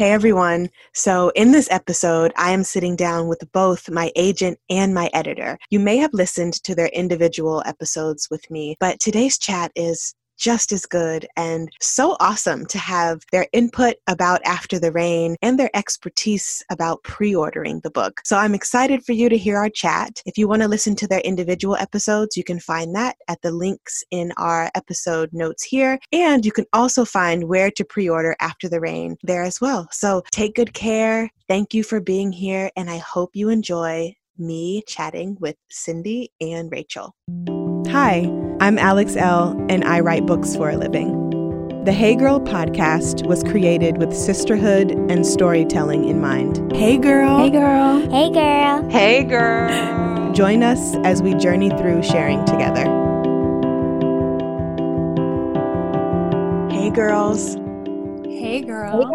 Hey everyone. So, in this episode, I am sitting down with both my agent and my editor. You may have listened to their individual episodes with me, but today's chat is just as good and so awesome to have their input about After the Rain and their expertise about pre ordering the book. So I'm excited for you to hear our chat. If you want to listen to their individual episodes, you can find that at the links in our episode notes here. And you can also find where to pre order After the Rain there as well. So take good care. Thank you for being here, and I hope you enjoy me chatting with Cindy and Rachel. Hi, I'm Alex Elle, and I write books for a living. The Hey Girl podcast was created with sisterhood and storytelling in mind. Hey, girl. Hey, girl. Hey, girl. Hey, girl. Join us as we journey through sharing together. Hey, girls. Hey, girl.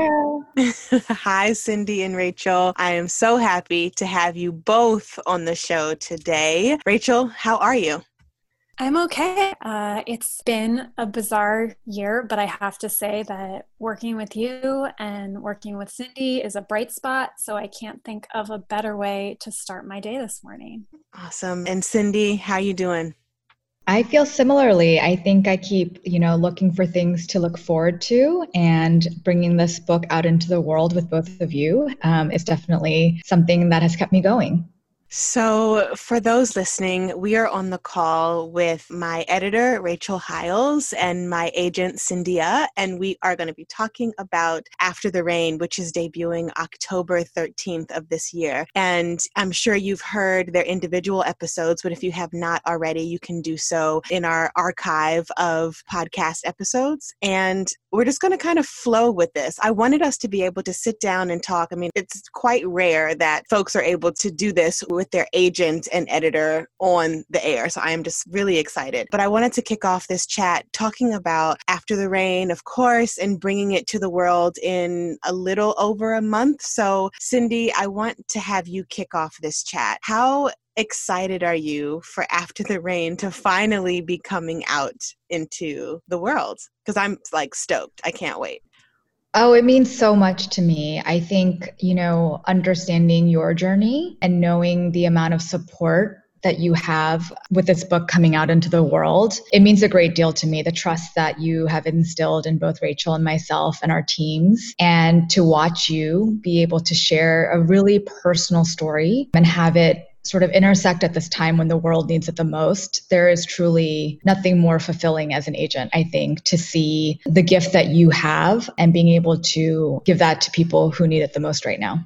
Hey, girl. Hi, Cindy and Rachel. I am so happy to have you both on the show today. Rachel, how are you? I'm okay. Uh, it's been a bizarre year, but I have to say that working with you and working with Cindy is a bright spot. So I can't think of a better way to start my day this morning. Awesome. And Cindy, how you doing? I feel similarly. I think I keep, you know, looking for things to look forward to, and bringing this book out into the world with both of you um, is definitely something that has kept me going. So, for those listening, we are on the call with my editor, Rachel Hiles, and my agent, Cyndia, ah, and we are going to be talking about After the Rain, which is debuting October 13th of this year. And I'm sure you've heard their individual episodes, but if you have not already, you can do so in our archive of podcast episodes. And we're just going to kind of flow with this. I wanted us to be able to sit down and talk. I mean, it's quite rare that folks are able to do this with their agent and editor on the air. So I am just really excited. But I wanted to kick off this chat talking about After the Rain, of course, and bringing it to the world in a little over a month. So, Cindy, I want to have you kick off this chat. How excited are you for After the Rain to finally be coming out into the world? Because I'm like stoked. I can't wait. Oh, it means so much to me. I think, you know, understanding your journey and knowing the amount of support that you have with this book coming out into the world. It means a great deal to me, the trust that you have instilled in both Rachel and myself and our teams, and to watch you be able to share a really personal story and have it sort of intersect at this time when the world needs it the most, there is truly nothing more fulfilling as an agent, I think, to see the gift that you have and being able to give that to people who need it the most right now.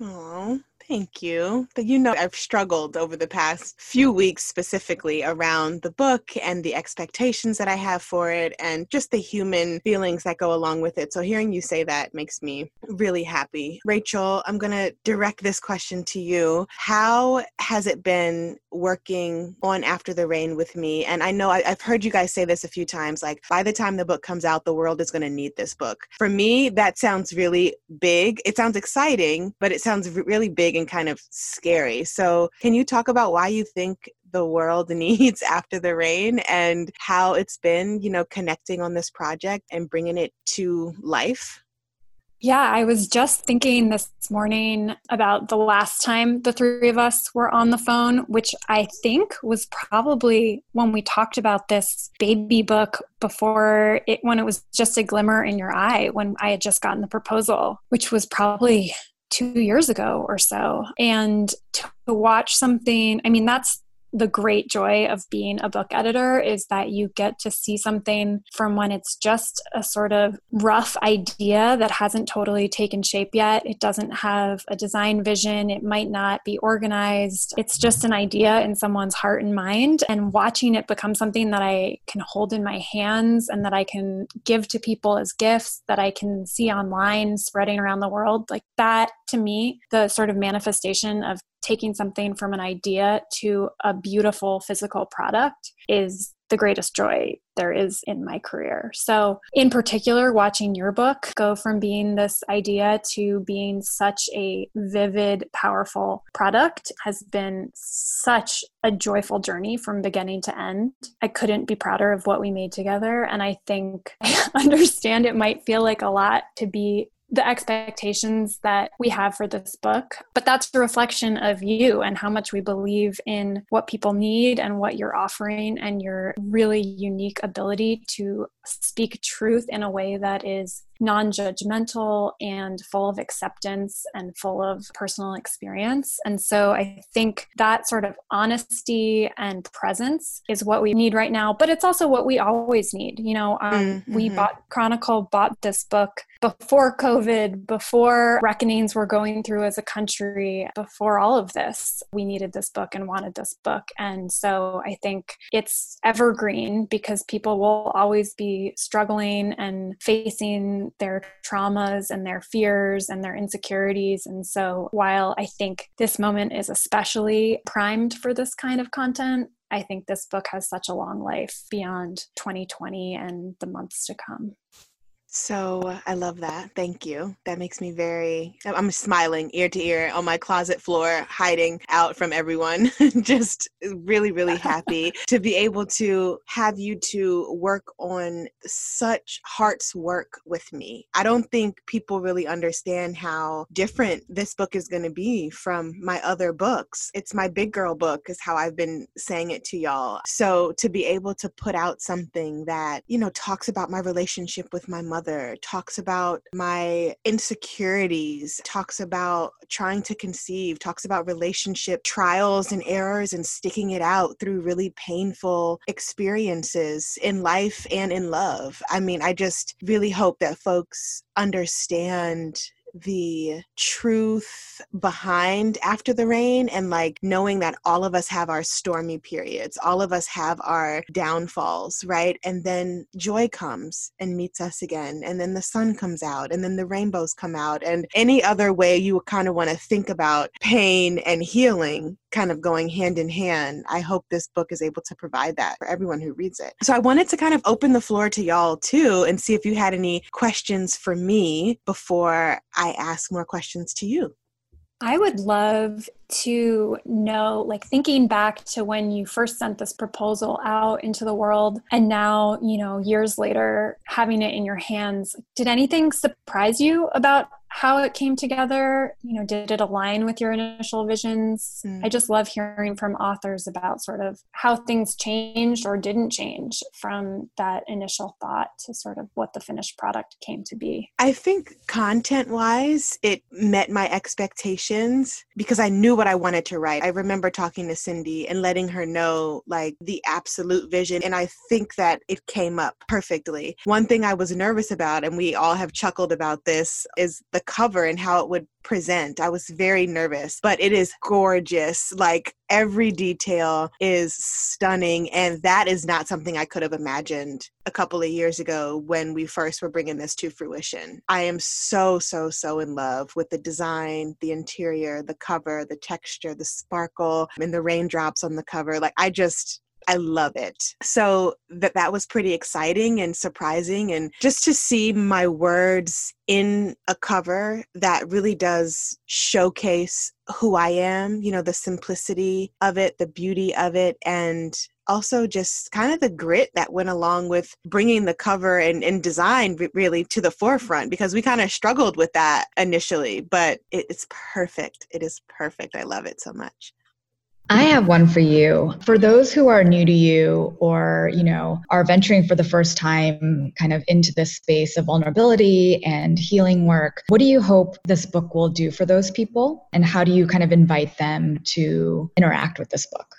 Aww. Thank you. But you know, I've struggled over the past few weeks specifically around the book and the expectations that I have for it and just the human feelings that go along with it. So hearing you say that makes me really happy. Rachel, I'm going to direct this question to you. How has it been working on After the Rain with me? And I know I, have heard you guys say this a few times like, by the time the book comes out, the world is going to need this book. For me, that sounds really big. It sounds exciting, but it sounds really big kind of scary. So, can you talk about why you think the world needs after the rain and how it's been, you know, connecting on this project and bringing it to life? Yeah, I was just thinking this morning about the last time the three of us were on the phone, which I think was probably when we talked about this baby book before it, when it was just a glimmer in your eye, when I had just gotten the proposal, which was probably two years ago or so. And to watch something, I mean, that's the great joy of being a book editor is that you get to see something from when it's just a sort of rough idea that hasn't totally taken shape yet. It doesn't have a design vision, it might not be organized. It's just an idea in someone's heart and mind. And watching it become something that I can hold in my hands and that I can give to people as gifts, that I can see online spreading around the world, like that to me, the sort of manifestation of taking something from an idea to a beautiful physical product is the greatest joy there is in my career. So, in particular, watching your book go from being this idea to being such a vivid, powerful product has been such a joyful journey from beginning to end. I couldn't be prouder of what we made together. And I think I understand it might feel like a lot to be the expectations that we have for this book, but that's a reflection of you and how much we believe in what people need and what you're offering and your really unique ability to speak truth in a way that is non judgmental and full of acceptance and full of personal experience. And so I think that sort of honesty and presence is what we need right now, but it's also what we always need. You know, um, mm-hmm. we bought Chronicle, bought this book before COVID, before reckonings were going through as a country, before all of this. We needed this book and wanted this book. And so I think it's evergreen because people will always be struggling and facing their traumas and their fears and their insecurities. And so, while I think this moment is especially primed for this kind of content, I think this book has such a long life beyond 2020 and the months to come. So uh, I love that. Thank you. That makes me very, I'm smiling ear to ear on my closet floor, hiding out from everyone. Just uh, really, really happy to be able to have you to work on such heart's work with me. I don't think people really understand how different this book is going to be from my other books. It's my big girl book, is how I've been saying it to y'all. So to be able to put out something that, you know, talks about my relationship with my mother mother, talks about my insecurities, talks about trying to conceive, talks about relationship trials and errors and sticking it out through really painful experiences in life and in love. I mean, I just really hope that folks understand the truth behind after the rain and like knowing that all of us have our stormy periods all of us have our downfalls right? And then joy comes and meets us again and then the sun comes out and then the rainbows come out and any other way you kind of want to think about pain and healing kind of going hand in hand. I hope this book is able to provide that for everyone who reads it. So I wanted to kind of open the floor to y'all too and see if you had any questions for me before I ask more questions to you. I would love to know, like thinking back to when you first sent this proposal out into the world and now, you know, years later, having it in your hands, did anything surprise you about how it came together you know did it align with your initial visions? Mm. i just love hearing from authors about sort of how things changed or didn't change from that initial thought to sort of what the finished product came to be. I think content wise it met my expectations because i knew what i wanted to write. I remember talking to cindy and letting her know like the absolute vision and i think that it came up perfectly. One thing i was nervous about and we all have chuckled about this is the the cover and how it would present. I was very nervous, but it is gorgeous. Like every detail is stunning. And that is not something I could have imagined a couple of years ago when we first were bringing this to fruition. I am so, so, so in love with the design, the interior, the cover, the texture, the sparkle, and the raindrops on the cover. Like I just, I love it. So that that was pretty exciting and surprising and just to see my words in a cover that really does showcase who I am, you know, the simplicity of it, the beauty of it and also just kind of the grit that went along with bringing the cover and, and design really to the forefront because we kind of struggled with that initially but it, it's perfect. It is perfect. I love it so much I have one for you. For those who are new to you or, you know, are venturing for the first time kind of into this space of vulnerability and healing work, what do you hope this book will do for those people? And how do you kind of invite them to interact with this book?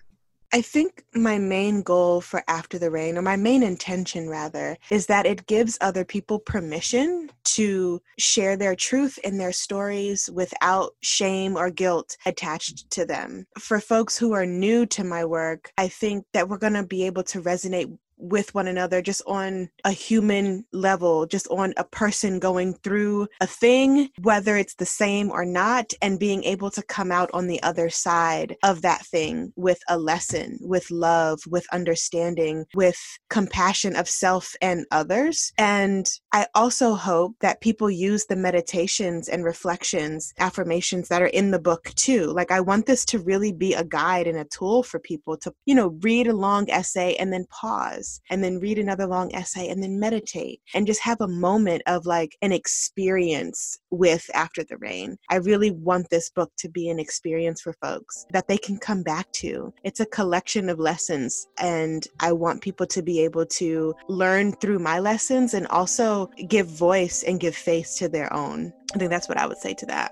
I think my main goal for After the Rain, or my main intention rather, is that it gives other people permission to share their truth and their stories without shame or guilt attached to them. For folks who are new to my work, I think that we're going to be able to resonate with one another just on a human level, just on a person going through a thing, whether it's the same or not, and being able to come out on the other side of that thing with a lesson, with love, with understanding, with compassion of self and others. And I also hope that people use the meditations and reflections, affirmations that are in the book too. Like, I want this to really be a guide and a tool for people to, you know, read a long essay and then pause and then read another long essay and then meditate and just have a moment of like an experience with After the Rain. I really want this book to be an experience for folks that they can come back to. It's a collection of lessons, and I want people to be able to learn through my lessons and also give voice and give face to their own. I think that's what I would say to that.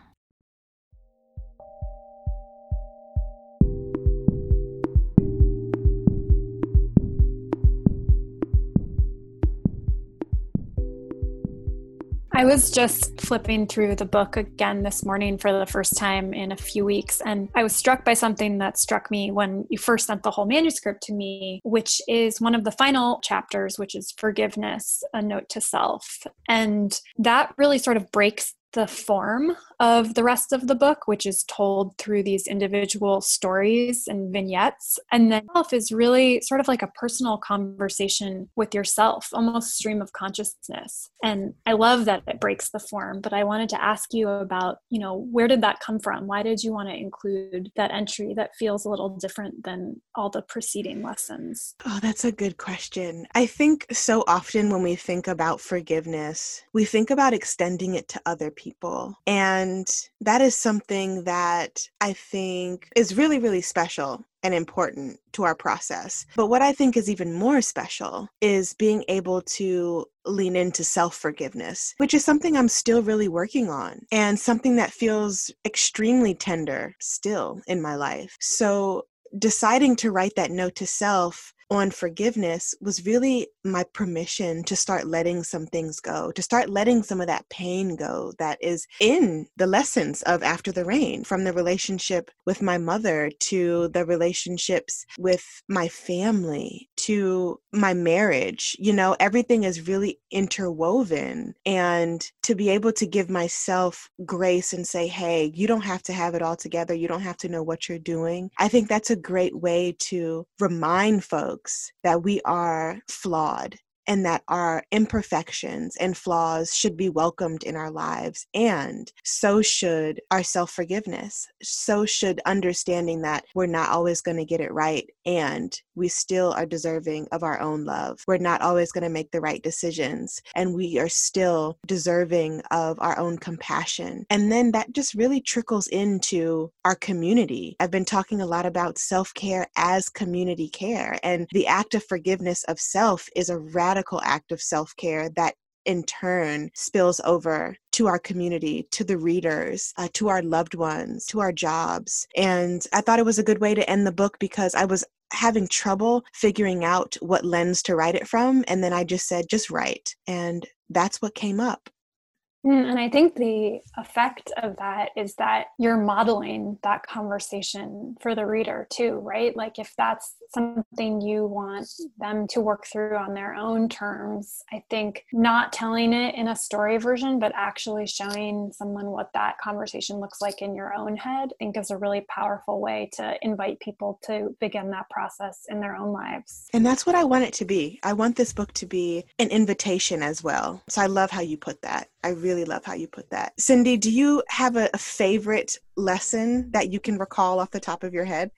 I was just flipping through the book again this morning for the first time in a few weeks, and I was struck by something that struck me when you first sent the whole manuscript to me, which is one of the final chapters, which is Forgiveness, a Note to Self. And that really sort of breaks the form of the rest of the book, which is told through these individual stories and vignettes. And then self is really sort of like a personal conversation with yourself, almost stream of consciousness. And I love that it breaks the form, but I wanted to ask you about, you know, where did that come from? Why did you want to include that entry that feels a little different than all the preceding lessons? Oh, that's a good question. I think so often when we think about forgiveness, we think about extending it to other people. And that is something that I think is really, really special and important to our process. But what I think is even more special is being able to lean into self forgiveness, which is something I'm still really working on and something that feels extremely tender still in my life. So deciding to write that note to self on forgiveness was really my permission to start letting some things go, to start letting some of that pain go that is in the lessons of After the Rain, from the relationship with my mother to the relationships with my family to my marriage. You know, everything is really interwoven. And to be able to give myself grace and say, hey, you don't have to have it all together, you don't have to know what you're doing. I think that's a great way to remind folks that we are flawed and that our imperfections and flaws should be welcomed in our lives. And so should our self forgiveness. So should understanding that we're not always going to get it right and we still are deserving of our own love. We're not always going to make the right decisions and we are still deserving of our own compassion. And then that just really trickles into our community. I've been talking a lot about self care as community care, and the act of forgiveness of self is a radical act of self care that in turn spills over to our community, to the readers, uh, to our loved ones, to our jobs. And I thought it was a good way to end the book because I was having trouble figuring out what lens to write it from. And then I just said, just write. And that's what came up. Mm, and I think the effect of that is that you're modeling that conversation for the reader too, right? Like if that's something you want them to work through on their own terms, I think not telling it in a story version, but actually showing someone what that conversation looks like in your own head, I think is a really powerful way to invite people to begin that process in their own lives. And that's what I want it to be. I want this book to be an invitation as well. So I love how you put that. I really love how you put that. Cindy, do you have a, a favorite lesson that you can recall off the top of your head?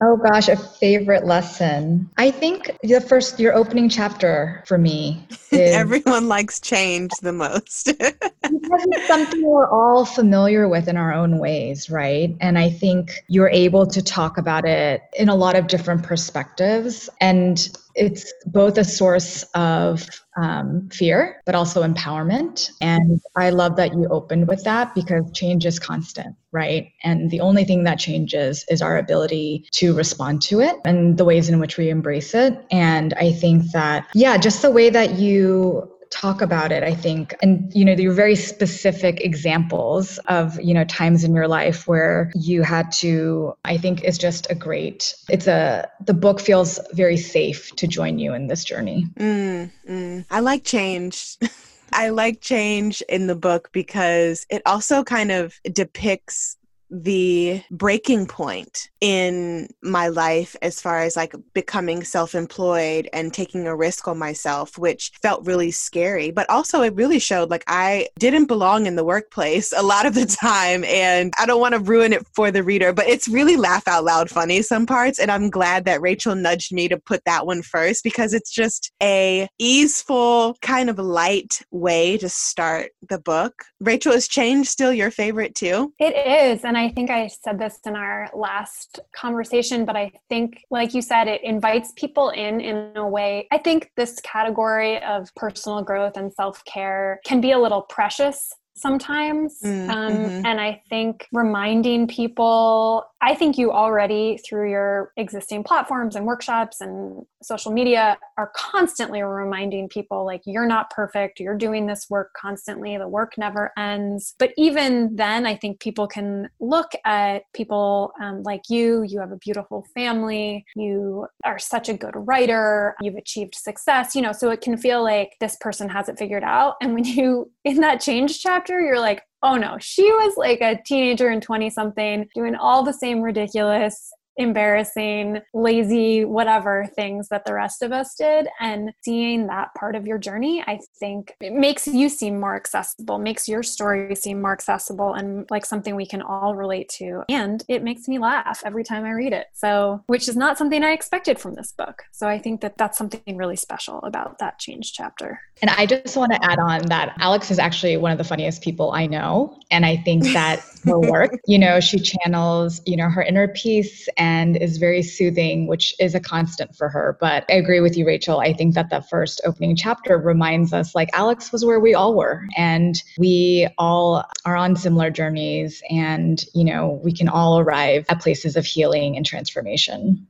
Oh gosh, a favorite lesson. I think the first, your opening chapter for me. Is, Everyone likes change the most. because it's something we're all familiar with in our own ways, right? And I think you're able to talk about it in a lot of different perspectives. And it's both a source of um, fear, but also empowerment. And I love that you opened with that because change is constant, right? And the only thing that changes is our ability to respond to it and the ways in which we embrace it. And I think that, yeah, just the way that you talk about it i think and you know there very specific examples of you know times in your life where you had to i think is just a great it's a the book feels very safe to join you in this journey mm, mm. i like change I like change in the book because it also kind of depicts the breaking point in my life as far as like becoming self employed and taking a risk on myself, which felt really scary. But also, it really showed like I didn't belong in the workplace a lot of the time. And I don't want to ruin it for the reader, but it's really laugh out loud funny some parts. And I'm glad that Rachel nudged me to put that one first because it's just a easeful, kind of light way to start the book. Rachel, is change still your favorite too? It is. And I think I said this in our last conversation, but I think, like you said, it invites people in in a way. I think this category of personal growth and self care can be a little precious sometimes. Mm, um, mm-hmm. And I think reminding people, I think you already, through your existing platforms and workshops and social media, are constantly reminding people like, you're not perfect, you're doing this work constantly, the work never ends. But even then, I think people can look at people um, like you, you have a beautiful family, you are such a good writer, you've achieved success, you know, so it can feel like this person has it figured out. And when you, in that change chapter, you're like, oh no, she was like a teenager and 20 something doing all the same ridiculous embarrassing, lazy, whatever things that the rest of us did. And seeing that part of your journey, I think it makes you seem more accessible, makes your story seem more accessible and like something we can all relate to. And it makes me laugh every time I read it. So, which is not something I expected from this book. So I think that that's something really special about that change chapter. And I just want to add on that Alex is actually one of the funniest people I know. And I think that her work, you know, she channels, you know, her inner peace and and is very soothing, which is a constant for her. But I agree with you, Rachel. I think that the first opening chapter reminds us like Alex was where we all were, and we all are on similar journeys, and, you know, we can all arrive at places of healing and transformation.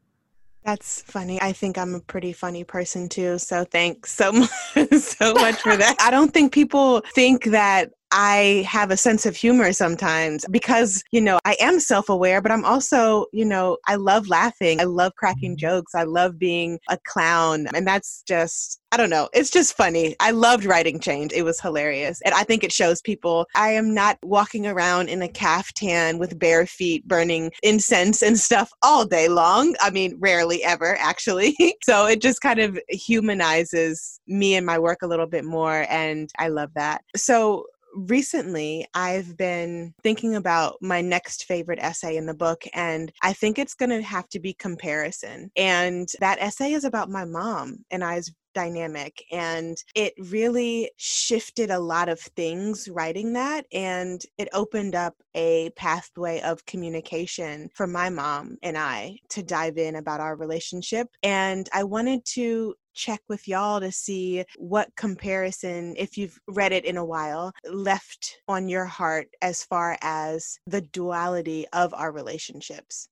That's funny. I think I'm a pretty funny person too. So thanks so much, so much for that. I don't think people think that I have a sense of humor sometimes because, you know, I am self aware, but I'm also, you know, I love laughing. I love cracking mm-hmm. jokes. I love being a clown. And that's just, I don't know, it's just funny. I loved writing change. It was hilarious. And I think it shows people I am not walking around in a caftan with bare feet burning incense and stuff all day long. I mean, rarely ever, actually. so it just kind of humanizes me and my work a little bit more. And I love that. So, recently I've been thinking about my next favorite essay in the book, and I think it's going to have to be comparison. And that essay is about my mom and I's dynamic and it really shifted a lot of things writing that and it opened up a pathway of communication for my mom and I to dive in about our relationship and I wanted to check with y'all to see what comparison, if you've read it in a while, left on your heart as far as the duality of our relationships.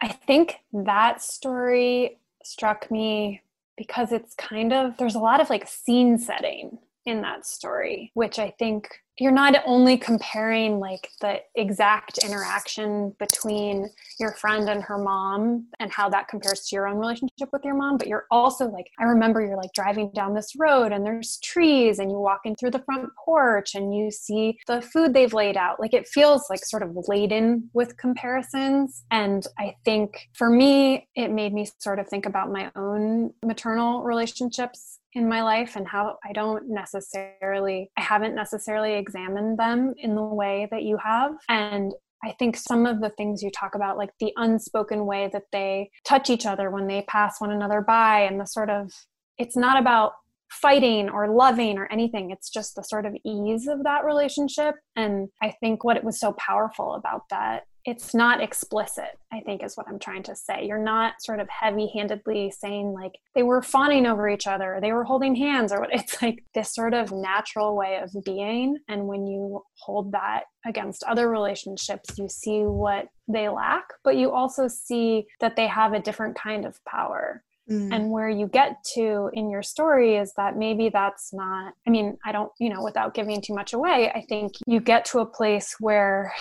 I think that story struck me because it's kind of, there's a lot of like scene setting in that story, which I think you're not only comparing like the exact interaction between your friend and her mom and how that compares to your own relationship with your mom, but you're also like, I remember you're like driving down this road and there's trees and you walk walking through the front porch and you see the food they've laid out. Like it feels like sort of laden with comparisons. And I think for me, it made me sort of think about my own maternal relationships in my life and how I don't necessarily, I haven't necessarily examined them in the way that you have. And I think some of the things you talk about, like the unspoken way that they touch each other when they pass one another by, and the sort of, it's not about fighting or loving or anything. It's just the sort of ease of that relationship. And I think what it was so powerful about that it's not explicit i think is what i'm trying to say you're not sort of heavy handedly saying like they were fawning over each other they were holding hands or what it's like this sort of natural way of being and when you hold that against other relationships you see what they lack but you also see that they have a different kind of power Mm. And where you get to in your story is that maybe that's not, I mean, I don't, you know, without giving too much away, I think you get to a place where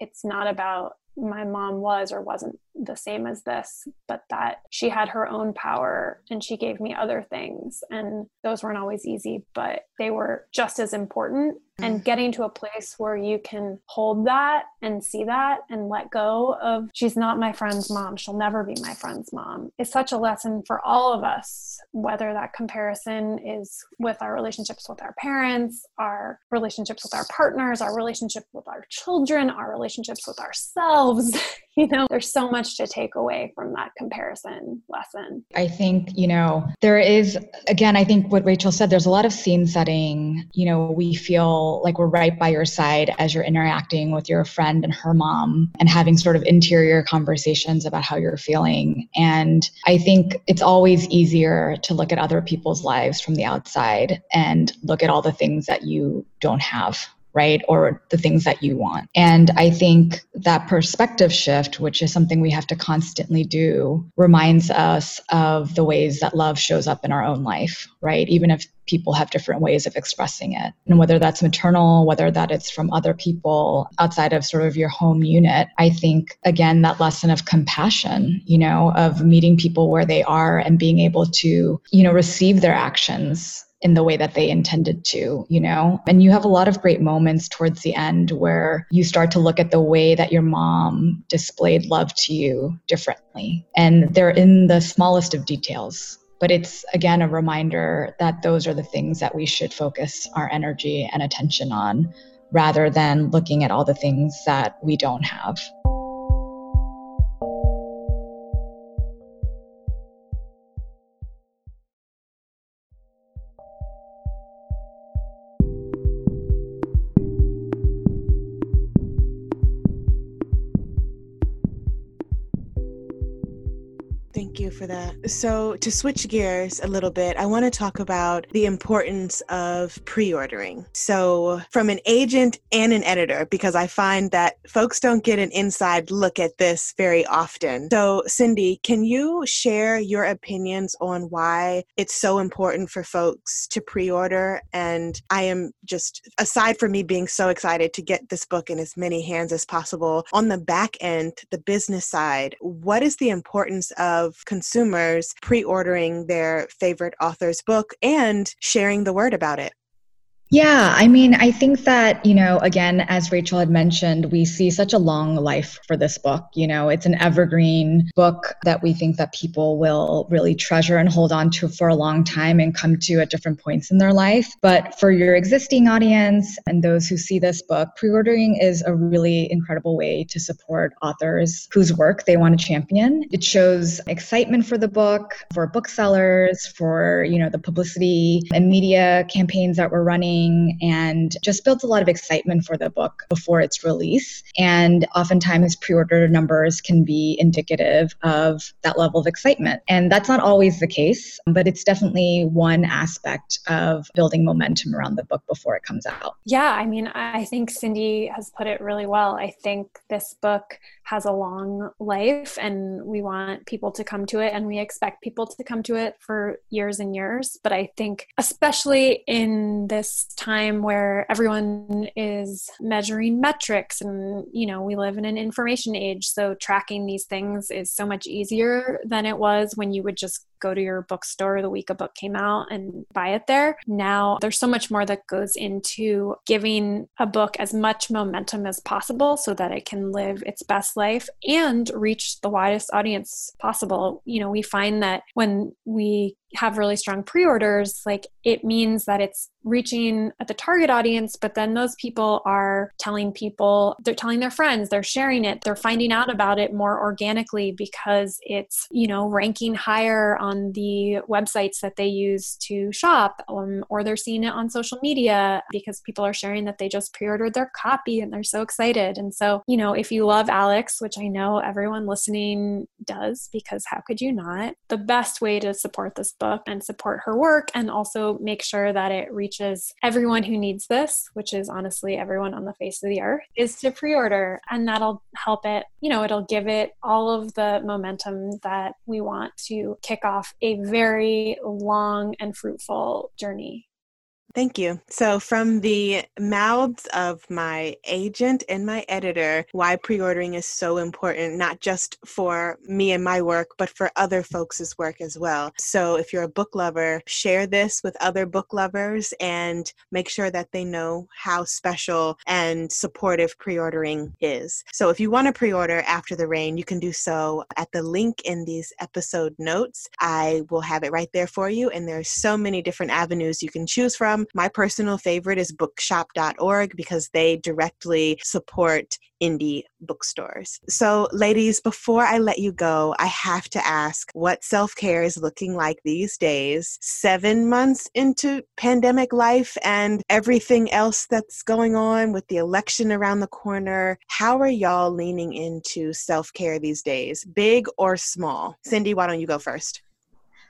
it's not about my mom was or wasn't the same as this, but that she had her own power and she gave me other things. And those weren't always easy, but they were just as important and mm. getting to a place where you can hold that and see that and let go of she's not my friend's mom she'll never be my friend's mom is such a lesson for all of us whether that comparison is with our relationships with our parents our relationships with our partners our relationship with our children our relationships with ourselves you know there's so much to take away from that comparison lesson. I think you know there is again i think what rachel said there's a lot of scene setting. You know we feel like we're right by your side as you're interacting with your friend and her mom and having sort of interior conversations about how you're feeling. And i think it's always easier to look at other people's lives from the outside and look at all the things that you don't have right? Or the things that you want. And I think that perspective shift, which is something we have to constantly do, reminds us of the ways that love shows up in our own life, right? Even if people have different ways of expressing it. And whether that's maternal, whether that it's from other people outside of sort of your home unit, I think, again, that lesson of compassion, you know, of meeting people where they are and being able to, you know, receive their actions in the way that they intended to, you know? And you have a lot of great moments towards the end where you start to look at the way that your mom displayed love to you differently. And they're in the smallest of details. But it's again a reminder that those are the things that we should focus our energy and attention on rather than looking at all the things that we don't have. For that. So, to switch gears a little bit, I want to talk about the importance of pre ordering. So, from an agent and an editor, because I find that folks don't get an inside look at this very often. So, Cindy, can you share your opinions on why it's so important for folks to pre order? And I am just, aside from me being so excited to get this book in as many hands as possible, on the back end, the business side, what is the importance of consumers pre ordering their favorite author's book and sharing the word about it. Yeah, I mean, I think that, you know, again, as Rachel had mentioned, we see such a long life for this book. You know, it's an evergreen book that we think that people will really treasure and hold on to for a long time and come to at different points in their life. But for your existing audience and those who see this book, pre ordering is a really incredible way to support authors whose work they want to champion. It shows excitement for the book, for booksellers, for, you know, the publicity and media campaigns that we're running and just built a lot of excitement for the book before its release. And oftentimes, pre order numbers can be indicative of that level of excitement. And that's not always the case, but it's definitely one aspect of building momentum around the book before it comes out. Yeah, I mean, I think Cindy has put it really well. I think this book has a long life and we want people to come to it and we expect people to come to it for years and years. But I think, especially in this time where everyone is measuring metrics and you know we live in an information age so tracking these things is so much easier than it was when you would just go to your bookstore the week a book came out and buy it there. Now there's so much more that goes into giving a book as much momentum as possible so that it can live its best life and reach the widest audience possible. You know, we find that when we have really strong pre-orders like it means that it's reaching at the target audience but then those people are telling people they're telling their friends they're sharing it they're finding out about it more organically because it's you know ranking higher on the websites that they use to shop um, or they're seeing it on social media because people are sharing that they just pre-ordered their copy and they're so excited and so you know if you love alex which i know everyone listening does because how could you not the best way to support this book and support her work and also make sure that it reaches everyone who needs this, which is honestly everyone on the face of the earth, is to pre order. And that'll help it, you know, it'll give it all of the momentum that we want to kick off a very long and fruitful journey. Thank you. So, from the mouths of my agent and my editor, why pre ordering is so important, not just for me and my work, but for other folks' work as well. So, if you're a book lover, share this with other book lovers and make sure that they know how special and supportive pre ordering is. So, if you want to pre order After the Rain, you can do so at the link in these episode notes. I will have it right there for you. And there's so many different avenues you can choose from my personal favorite is bookshop.org because they directly support indie bookstores. So, ladies, before I let you go, I have to ask what self care is looking like these days, seven months into pandemic life and everything else that's going on with the election around the corner. How are y'all leaning into self care these days, big or small? Cindy, why don't you go first?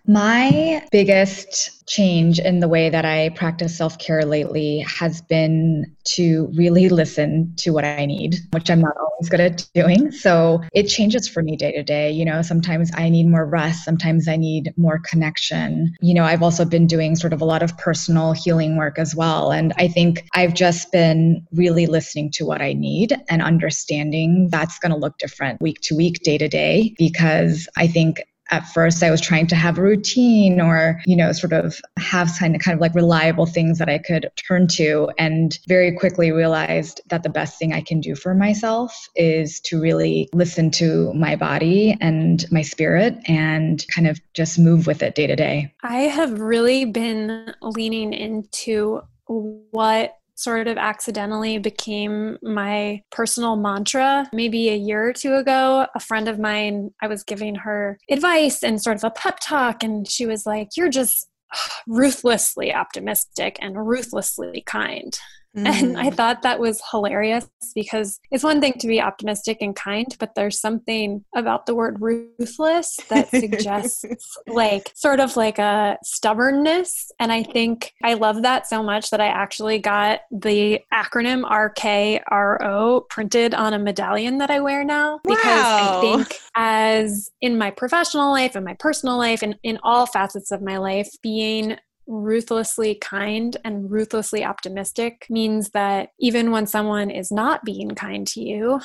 My biggest change in the way that I practice self care lately has been to really listen to what I need, which I'm not always good at doing. So it changes for me day to day. You know, sometimes I need more rest, sometimes I need more connection. You know, I've also been doing sort of a lot of personal healing work as well. And I think I've just been really listening to what I need and understanding that's going to look different week to week, day to day, because I think at first I was trying to have a routine or, you know, sort of have kind of kind of like reliable things that I could turn to and very quickly realized that the best thing I can do for myself is to really listen to my body and my spirit and kind of just move with it day to day. I have really been leaning into what sort of accidentally became my personal mantra. Maybe a year or two ago, a friend of mine, I was giving her advice and sort of a pep talk, and she was like, You're just ruthlessly optimistic and ruthlessly kind. Mm. And I mm. thought that was hilarious because it's one thing to be optimistic and kind, but there's something about the word ruthless that suggests like sort of like a stubbornness. And I think I love that so much that I actually got the acronym RKRO printed on a medallion that I wear now because wow. I think as in my professional life and my personal life and in all facets of my life, being ruthlessly kind and ruthlessly optimistic means that even when someone is not being kind to you,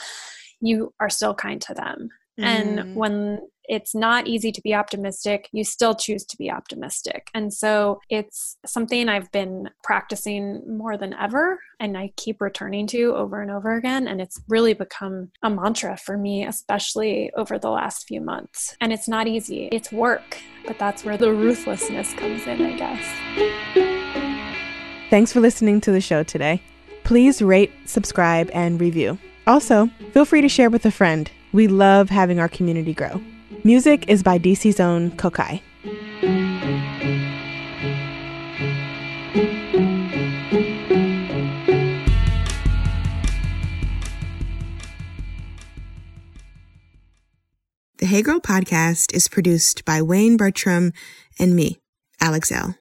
you are still kind to them. Mm. And when it's not easy to be optimistic, you still choose to be optimistic. And so it's something I've been practicing more than ever and I keep returning to over and over again. And it's really become a mantra for me, especially over the last few months. And it's not easy, it's work, but that's where the ruthlessness comes in, I guess. Thanks for listening to the show today. Please rate, subscribe, and review. Also, feel free to share with a friend. We love having our community grow. Music is by DC's own Kokai. The Hey Girl podcast is produced by Wayne Bertram and me, Alex Elle.